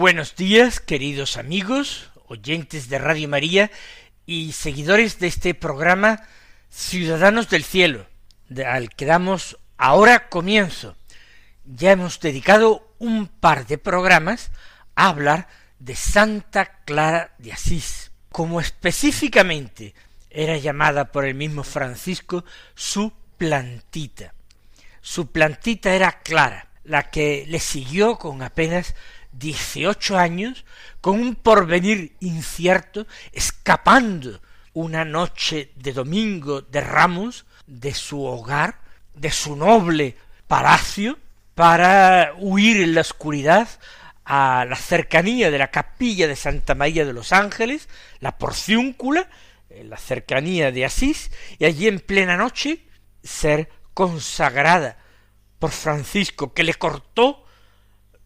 Buenos días, queridos amigos, oyentes de Radio María y seguidores de este programa Ciudadanos del Cielo, al que damos ahora comienzo. Ya hemos dedicado un par de programas a hablar de Santa Clara de Asís, como específicamente era llamada por el mismo Francisco su plantita. Su plantita era Clara, la que le siguió con apenas dieciocho años, con un porvenir incierto, escapando una noche de domingo de ramos de su hogar, de su noble palacio, para huir en la oscuridad a la cercanía de la capilla de Santa María de los Ángeles, la porciúncula, en la cercanía de Asís, y allí en plena noche ser consagrada por Francisco, que le cortó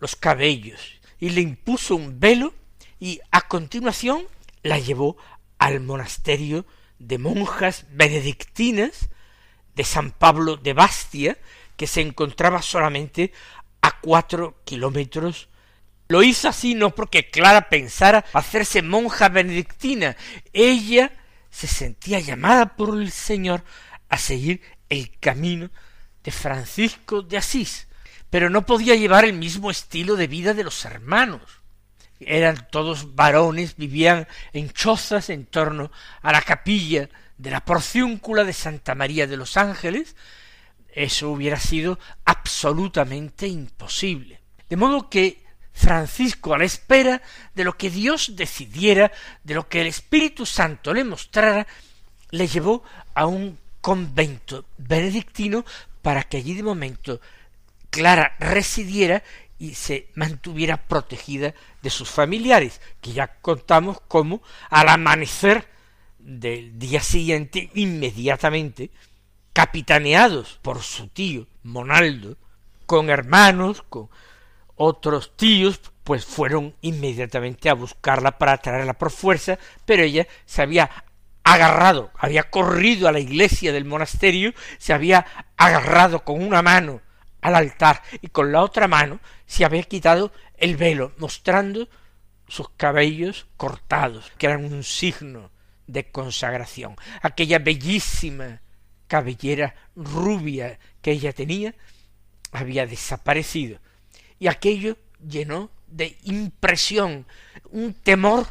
los cabellos y le impuso un velo y a continuación la llevó al monasterio de monjas benedictinas de San Pablo de Bastia, que se encontraba solamente a cuatro kilómetros. Lo hizo así no porque Clara pensara hacerse monja benedictina. Ella se sentía llamada por el Señor a seguir el camino de Francisco de Asís, pero no podía llevar el mismo estilo de vida de los hermanos. Eran todos varones, vivían en chozas en torno a la capilla de la porciúncula de Santa María de los Ángeles, eso hubiera sido absolutamente imposible. De modo que Francisco, a la espera de lo que Dios decidiera, de lo que el Espíritu Santo le mostrara, le llevó a un convento benedictino para que allí de momento Clara residiera y se mantuviera protegida de sus familiares, que ya contamos cómo al amanecer del día siguiente, inmediatamente, capitaneados por su tío Monaldo, con hermanos, con otros tíos, pues fueron inmediatamente a buscarla para traerla por fuerza, pero ella se había agarrado, había corrido a la iglesia del monasterio, se había agarrado con una mano al altar y con la otra mano se había quitado el velo, mostrando sus cabellos cortados, que eran un signo de consagración. Aquella bellísima cabellera rubia que ella tenía había desaparecido, y aquello llenó de impresión, un temor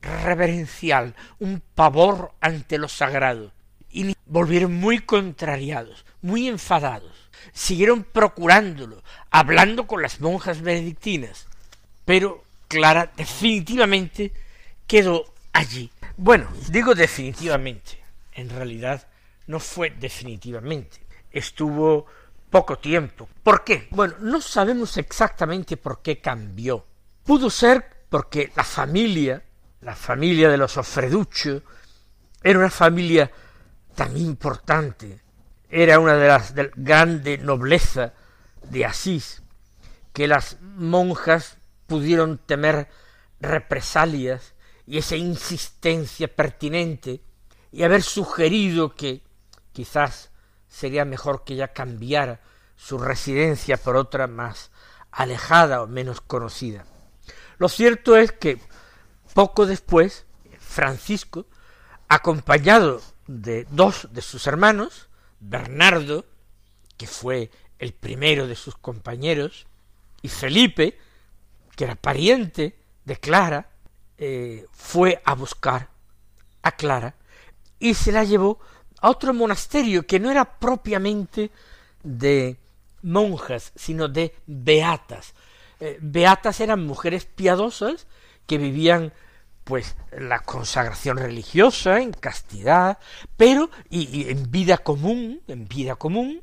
reverencial, un pavor ante lo sagrado, y volvieron muy contrariados, muy enfadados siguieron procurándolo, hablando con las monjas benedictinas, pero Clara definitivamente quedó allí. Bueno, digo definitivamente, en realidad no fue definitivamente, estuvo poco tiempo. ¿Por qué? Bueno, no sabemos exactamente por qué cambió. Pudo ser porque la familia, la familia de los Ofreducho, era una familia tan importante era una de las de grande nobleza de Asís, que las monjas pudieron temer represalias y esa insistencia pertinente y haber sugerido que quizás sería mejor que ella cambiara su residencia por otra más alejada o menos conocida. Lo cierto es que poco después Francisco, acompañado de dos de sus hermanos, Bernardo, que fue el primero de sus compañeros, y Felipe, que era pariente de Clara, eh, fue a buscar a Clara y se la llevó a otro monasterio que no era propiamente de monjas, sino de beatas. Eh, beatas eran mujeres piadosas que vivían pues la consagración religiosa en castidad, pero y, en vida común, en vida común,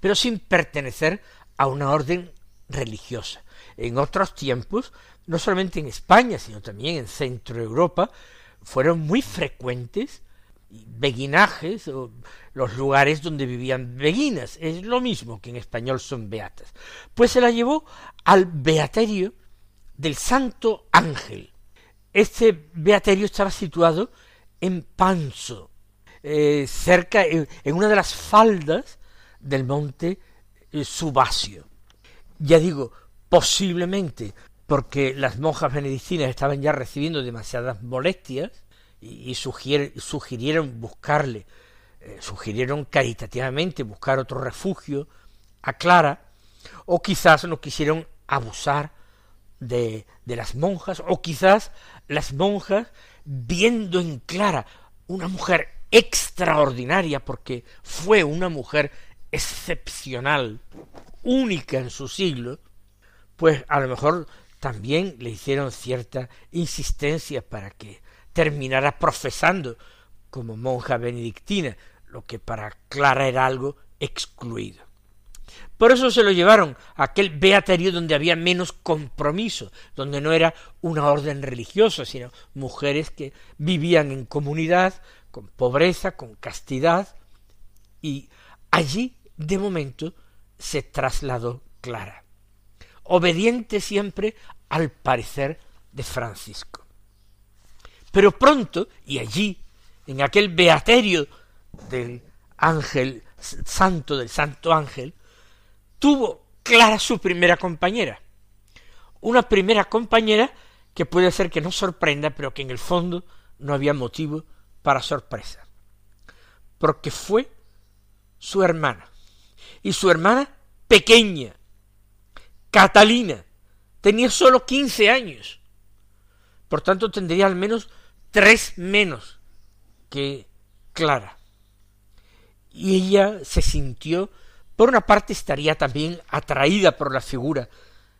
pero sin pertenecer a una orden religiosa. En otros tiempos, no solamente en España, sino también en Centro Europa, fueron muy frecuentes beguinajes o los lugares donde vivían beguinas. Es lo mismo que en español son beatas. Pues se la llevó al beaterio del Santo Ángel. Este beaterio estaba situado en Panso, eh, cerca, en, una de las faldas del monte eh, Subasio. Ya digo, posiblemente porque las monjas benedictinas estaban ya recibiendo demasiadas molestias y, sugirieron buscarle, eh, sugirieron caritativamente buscar otro refugio a Clara, o quizás no quisieron abusar de, de las monjas, o quizás las monjas, viendo en Clara una mujer extraordinaria, porque fue una mujer excepcional, única en su siglo, pues a lo mejor también le hicieron cierta insistencia para que terminara profesando como monja benedictina, lo que para Clara era algo excluido. Por eso se lo llevaron a aquel beaterio donde había menos compromiso, donde no era una orden religiosa, sino mujeres que vivían en comunidad, con pobreza, con castidad, y allí, de momento, se trasladó Clara, obediente siempre al parecer de Francisco. Pero pronto, y allí, en aquel beaterio del ángel santo, del santo ángel, tuvo clara su primera compañera. Una primera compañera que puede ser que no sorprenda, pero que en el fondo no había motivo para sorpresa. Porque fue su hermana. Y su hermana pequeña, Catalina, tenía sólo quince años. Por tanto, tendría al menos tres menos que Clara. Y ella se sintió por una parte estaría también atraída por la figura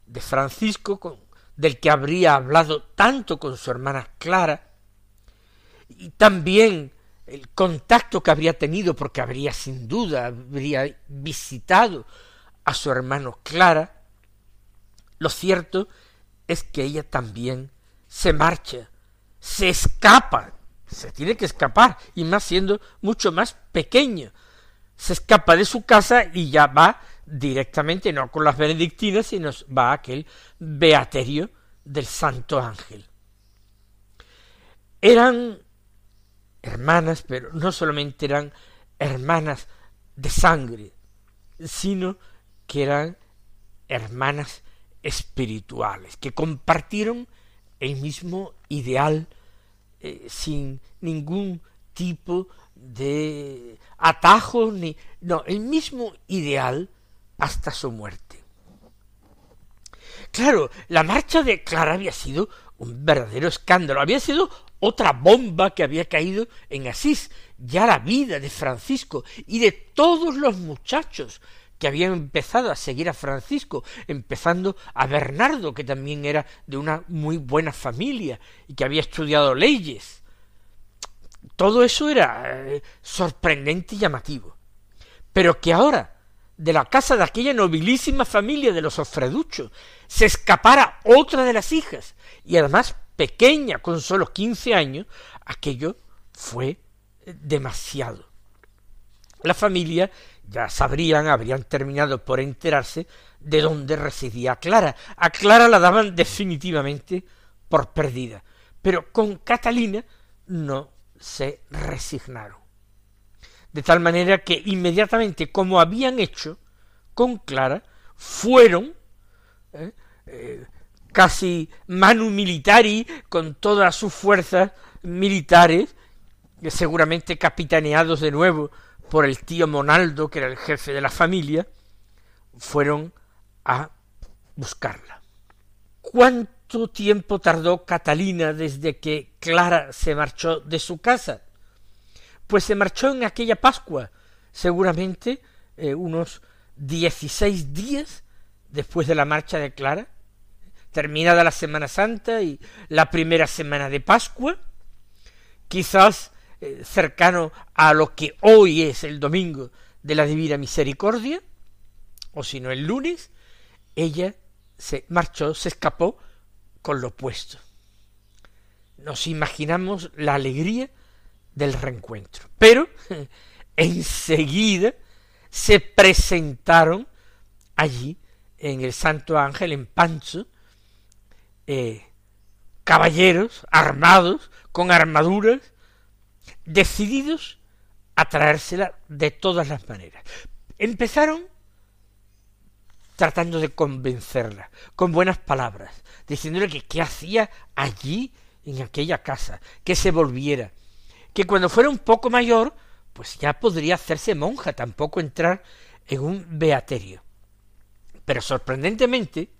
de Francisco, del que habría hablado tanto con su hermana Clara, y también el contacto que habría tenido, porque habría sin duda, habría visitado a su hermano Clara, lo cierto es que ella también se marcha, se escapa, se tiene que escapar, y más siendo mucho más pequeño, se escapa de su casa y ya va directamente, no con las benedictinas, sino va a aquel beaterio del Santo Ángel. Eran hermanas, pero no solamente eran hermanas de sangre, sino que eran hermanas espirituales, que compartieron el mismo ideal eh, sin ningún tipo de atajos ni no, el mismo ideal hasta su muerte. Claro, la marcha de Clara había sido un verdadero escándalo, había sido otra bomba que había caído en Asís, ya la vida de Francisco y de todos los muchachos que habían empezado a seguir a Francisco, empezando a Bernardo, que también era de una muy buena familia y que había estudiado leyes, todo eso era eh, sorprendente y llamativo. Pero que ahora, de la casa de aquella nobilísima familia de los Ofreduchos, se escapara otra de las hijas, y además pequeña, con sólo quince años, aquello fue eh, demasiado. La familia ya sabrían, habrían terminado por enterarse de dónde residía Clara. A Clara la daban definitivamente por perdida, pero con Catalina no se resignaron. De tal manera que inmediatamente, como habían hecho con Clara, fueron ¿eh? Eh, casi manu militari con todas sus fuerzas militares, seguramente capitaneados de nuevo por el tío Monaldo, que era el jefe de la familia, fueron a buscarla. ¿Cuánto tiempo tardó Catalina desde que Clara se marchó de su casa? Pues se marchó en aquella Pascua, seguramente eh, unos dieciséis días después de la marcha de Clara. terminada la Semana Santa y la primera semana de Pascua, quizás eh, cercano a lo que hoy es el domingo de la Divina Misericordia, o si no el lunes, ella se marchó, se escapó con lo opuesto. Nos imaginamos la alegría del reencuentro. Pero enseguida se presentaron allí en el Santo Ángel, en Pancho, eh, caballeros armados, con armaduras, decididos a traérsela de todas las maneras. Empezaron tratando de convencerla, con buenas palabras, diciéndole que qué hacía allí en aquella casa, que se volviera, que cuando fuera un poco mayor, pues ya podría hacerse monja, tampoco entrar en un beaterio. Pero sorprendentemente,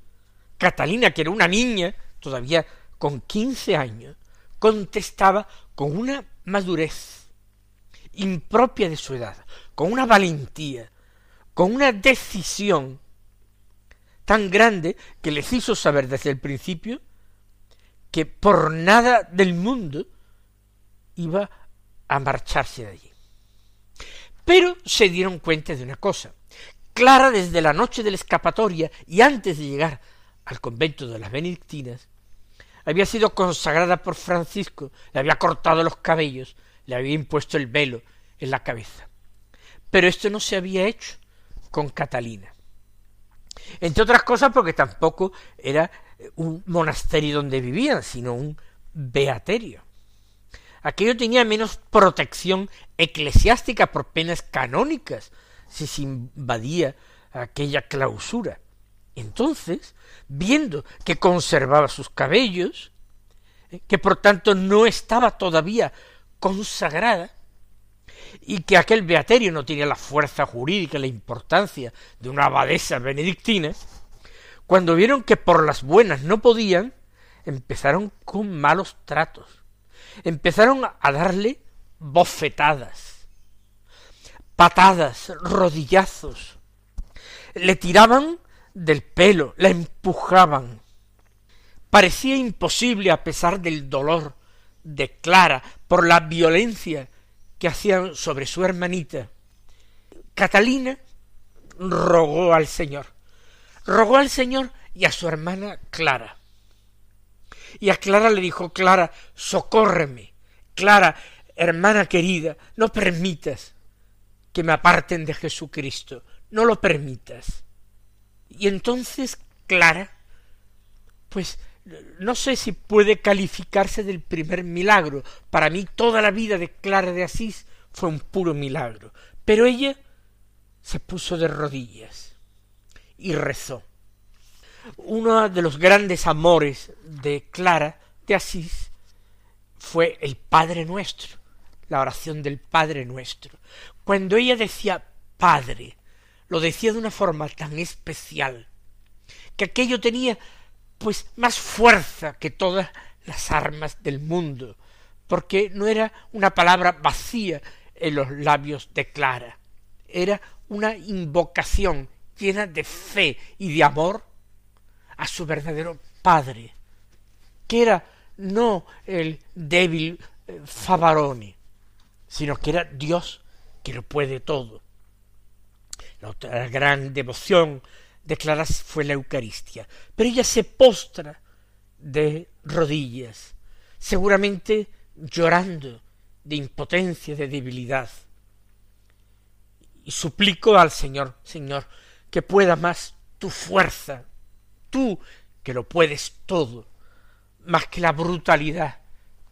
Catalina, que era una niña, todavía con quince años, contestaba con una madurez impropia de su edad, con una valentía, con una decisión tan grande que les hizo saber desde el principio que por nada del mundo iba a marcharse de allí. Pero se dieron cuenta de una cosa. Clara desde la noche de la escapatoria y antes de llegar al convento de las benedictinas, había sido consagrada por Francisco, le había cortado los cabellos, le había impuesto el velo en la cabeza. Pero esto no se había hecho con Catalina. Entre otras cosas porque tampoco era un monasterio donde vivían, sino un beaterio. Aquello tenía menos protección eclesiástica por penas canónicas si se invadía aquella clausura. Entonces, viendo que conservaba sus cabellos, eh, que por tanto no estaba todavía consagrada, y que aquel beaterio no tenía la fuerza jurídica, la importancia de una abadesa benedictina, cuando vieron que por las buenas no podían, empezaron con malos tratos, empezaron a darle bofetadas, patadas, rodillazos, le tiraban del pelo, la empujaban. Parecía imposible, a pesar del dolor de Clara por la violencia que hacían sobre su hermanita, Catalina rogó al Señor, rogó al Señor y a su hermana Clara. Y a Clara le dijo, Clara, socórreme, Clara, hermana querida, no permitas que me aparten de Jesucristo, no lo permitas. Y entonces Clara, pues no sé si puede calificarse del primer milagro. Para mí toda la vida de Clara de Asís fue un puro milagro. Pero ella se puso de rodillas y rezó. Uno de los grandes amores de Clara de Asís fue el Padre Nuestro, la oración del Padre Nuestro. Cuando ella decía Padre, lo decía de una forma tan especial, que aquello tenía pues más fuerza que todas las armas del mundo, porque no era una palabra vacía en los labios de Clara, era una invocación llena de fe y de amor a su verdadero Padre, que era no el débil eh, Favaroni, sino que era Dios que lo puede todo. La otra gran devoción declaras fue la Eucaristía. Pero ella se postra de rodillas, seguramente llorando de impotencia, de debilidad. Y suplico al Señor, Señor, que pueda más tu fuerza, tú que lo puedes todo, más que la brutalidad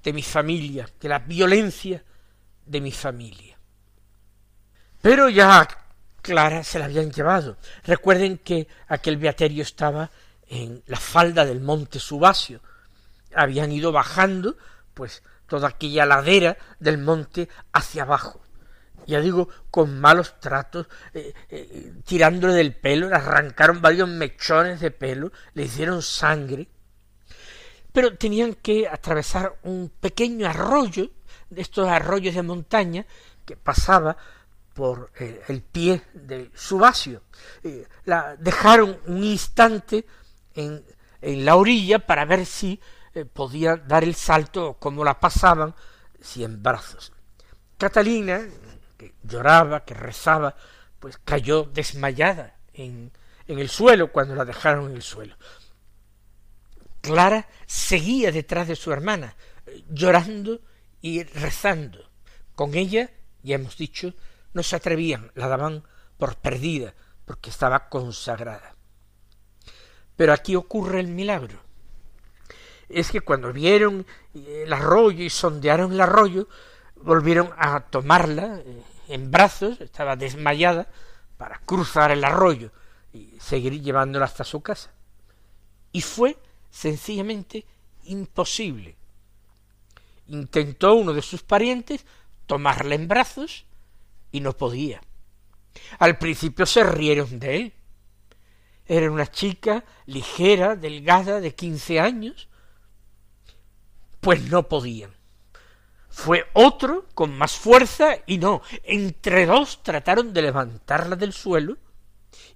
de mi familia, que la violencia de mi familia. Pero ya Clara se la habían llevado. Recuerden que aquel beaterio estaba en la falda del monte Subasio. Habían ido bajando, pues, toda aquella ladera del monte hacia abajo. Ya digo, con malos tratos, eh, eh, tirándole del pelo, le arrancaron varios mechones de pelo, le hicieron sangre. Pero tenían que atravesar un pequeño arroyo, de estos arroyos de montaña, que pasaba por eh, el pie de su Eh, la dejaron un instante en en la orilla para ver si eh, podía dar el salto o cómo la pasaban, si en brazos. Catalina, que lloraba, que rezaba, pues cayó desmayada en, en el suelo cuando la dejaron en el suelo. Clara seguía detrás de su hermana, llorando y rezando. Con ella, ya hemos dicho, no se atrevían, la daban por perdida, porque estaba consagrada. Pero aquí ocurre el milagro. Es que cuando vieron el arroyo y sondearon el arroyo, volvieron a tomarla eh, en brazos, estaba desmayada, para cruzar el arroyo y seguir llevándola hasta su casa. Y fue sencillamente imposible. Intentó uno de sus parientes tomarla en brazos y no podía. Al principio se rieron de él. Era una chica ligera, delgada, de quince años. Pues no podían. Fue otro con más fuerza y no. Entre dos trataron de levantarla del suelo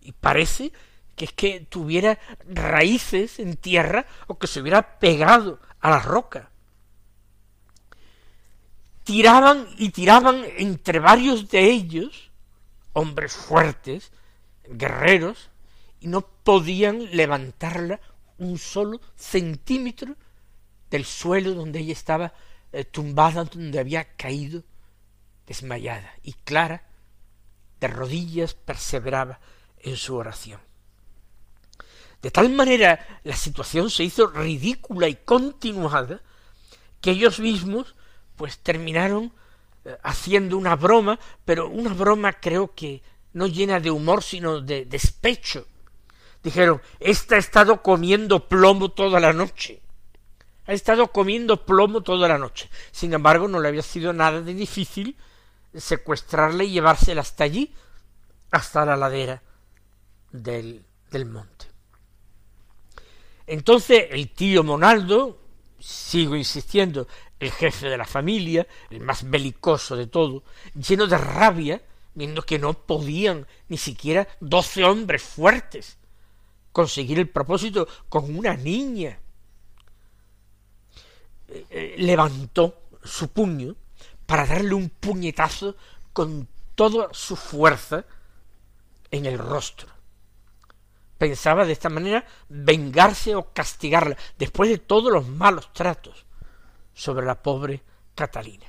y parece que es que tuviera raíces en tierra o que se hubiera pegado a la roca. Tiraban y tiraban entre varios de ellos, hombres fuertes, guerreros, y no podían levantarla un solo centímetro del suelo donde ella estaba eh, tumbada, donde había caído desmayada. Y Clara, de rodillas, perseveraba en su oración. De tal manera la situación se hizo ridícula y continuada que ellos mismos pues terminaron eh, haciendo una broma, pero una broma creo que no llena de humor sino de despecho. Dijeron, esta ha estado comiendo plomo toda la noche. Ha estado comiendo plomo toda la noche. Sin embargo, no le había sido nada de difícil secuestrarla y llevársela hasta allí, hasta la ladera del, del monte. Entonces el tío Monaldo, sigo insistiendo, el jefe de la familia, el más belicoso de todo, lleno de rabia, viendo que no podían ni siquiera doce hombres fuertes conseguir el propósito con una niña. Eh, eh, levantó su puño para darle un puñetazo con toda su fuerza en el rostro pensaba de esta manera vengarse o castigarla después de todos los malos tratos sobre la pobre Catalina.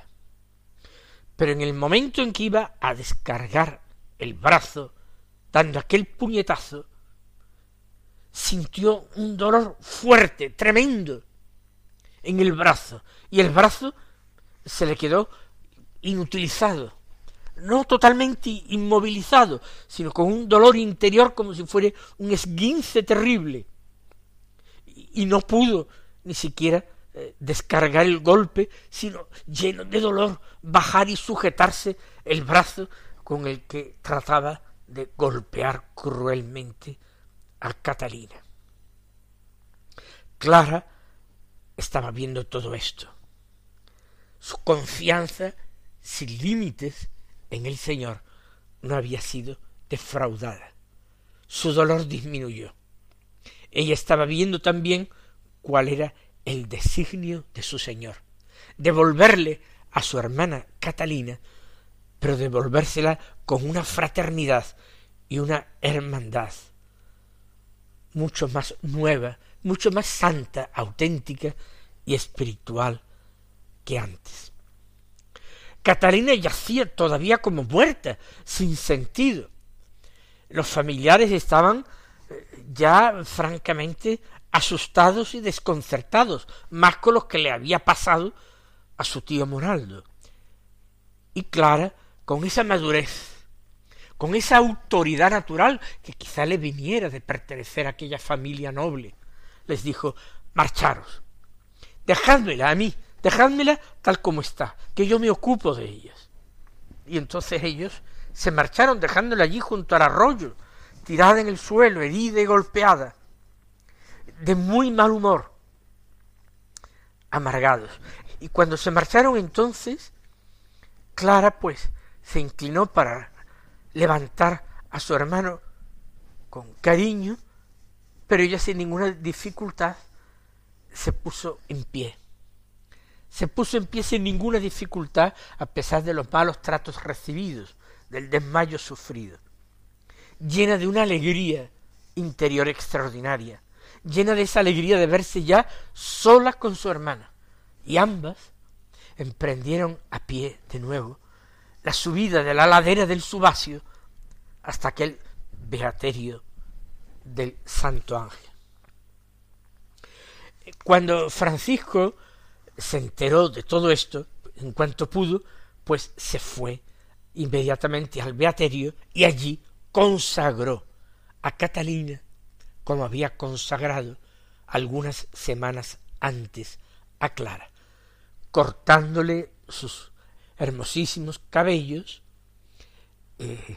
Pero en el momento en que iba a descargar el brazo, dando aquel puñetazo, sintió un dolor fuerte, tremendo, en el brazo, y el brazo se le quedó inutilizado, no totalmente inmovilizado, sino con un dolor interior como si fuera un esguince terrible. Y no pudo ni siquiera eh, descargar el golpe, sino lleno de dolor, bajar y sujetarse el brazo con el que trataba de golpear cruelmente a Catalina. Clara estaba viendo todo esto. Su confianza sin límites en el Señor no había sido defraudada. Su dolor disminuyó. Ella estaba viendo también cuál era el designio de su Señor, devolverle a su hermana Catalina, pero devolvérsela con una fraternidad y una hermandad mucho más nueva, mucho más santa, auténtica y espiritual que antes. Catalina yacía todavía como muerta, sin sentido. Los familiares estaban eh, ya francamente asustados y desconcertados, más con lo que le había pasado a su tío Monaldo. Y Clara, con esa madurez, con esa autoridad natural que quizá le viniera de pertenecer a aquella familia noble, les dijo marcharos, dejádmela a mí, dejádmela tal como está, que yo me ocupo de ellas. Y entonces ellos se marcharon dejándola allí junto al arroyo, tirada en el suelo, herida y golpeada, de muy mal humor, amargados. Y cuando se marcharon entonces, Clara pues se inclinó para levantar a su hermano con cariño, pero ella sin ninguna dificultad se puso en pie. Se puso en pie sin ninguna dificultad a pesar de los malos tratos recibidos, del desmayo sufrido, llena de una alegría interior extraordinaria, llena de esa alegría de verse ya sola con su hermana. Y ambas emprendieron a pie de nuevo la subida de la ladera del Subasio hasta aquel beaterio del Santo Ángel. Cuando Francisco se enteró de todo esto, en cuanto pudo, pues se fue inmediatamente al beaterio y allí consagró a Catalina como había consagrado algunas semanas antes a Clara, cortándole sus hermosísimos cabellos, eh,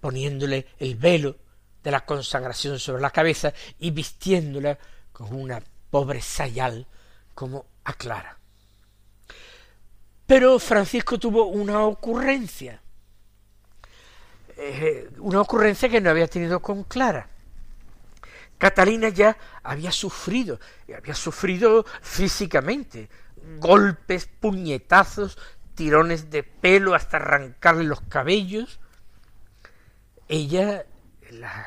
poniéndole el velo de la consagración sobre la cabeza y vistiéndola con una pobre sayal como a Clara. Pero Francisco tuvo una ocurrencia, eh, una ocurrencia que no había tenido con Clara. Catalina ya había sufrido, había sufrido físicamente, golpes, puñetazos, tirones de pelo hasta arrancarle los cabellos. Ella la,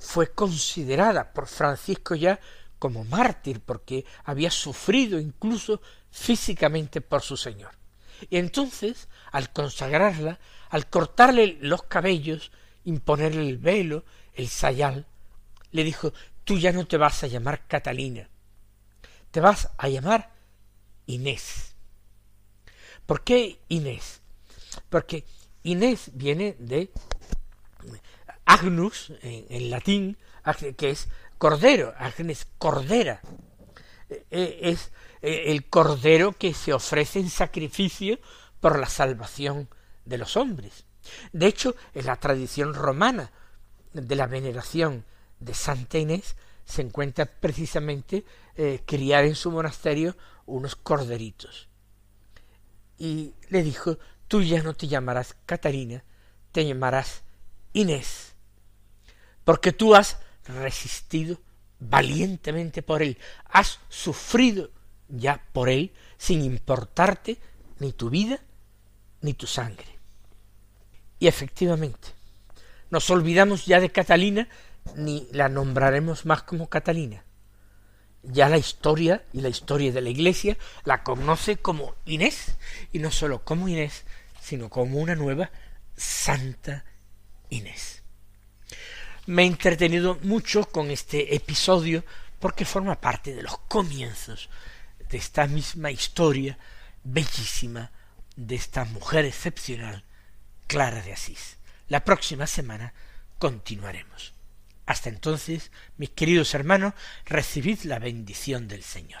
fue considerada por Francisco ya como mártir porque había sufrido incluso físicamente por su Señor. Y entonces, al consagrarla, al cortarle los cabellos, imponerle el velo, el sayal, le dijo, tú ya no te vas a llamar Catalina, te vas a llamar Inés. ¿Por qué Inés? Porque Inés viene de Agnus, en, latín, que es cordero, Agnes cordera. E, e, es e, el cordero que se ofrece en sacrificio por la salvación de los hombres. De hecho, en la tradición romana de la veneración de Santa Inés se encuentra precisamente eh, criar en su monasterio unos corderitos. Y le dijo, tú ya no te llamarás Catarina, te llamarás Inés, porque tú has resistido valientemente por él, has sufrido ya por él sin importarte ni tu vida ni tu sangre. Y efectivamente, nos olvidamos ya de Catalina, ni la nombraremos más como Catalina. Ya la historia y la historia de la Iglesia la conoce como Inés, y no sólo como Inés, sino como una nueva Santa Inés. Me he entretenido mucho con este episodio porque forma parte de los comienzos de esta misma historia bellísima de esta mujer excepcional, Clara de Asís. La próxima semana continuaremos. Hasta entonces, mis queridos hermanos, recibid la bendición del Señor.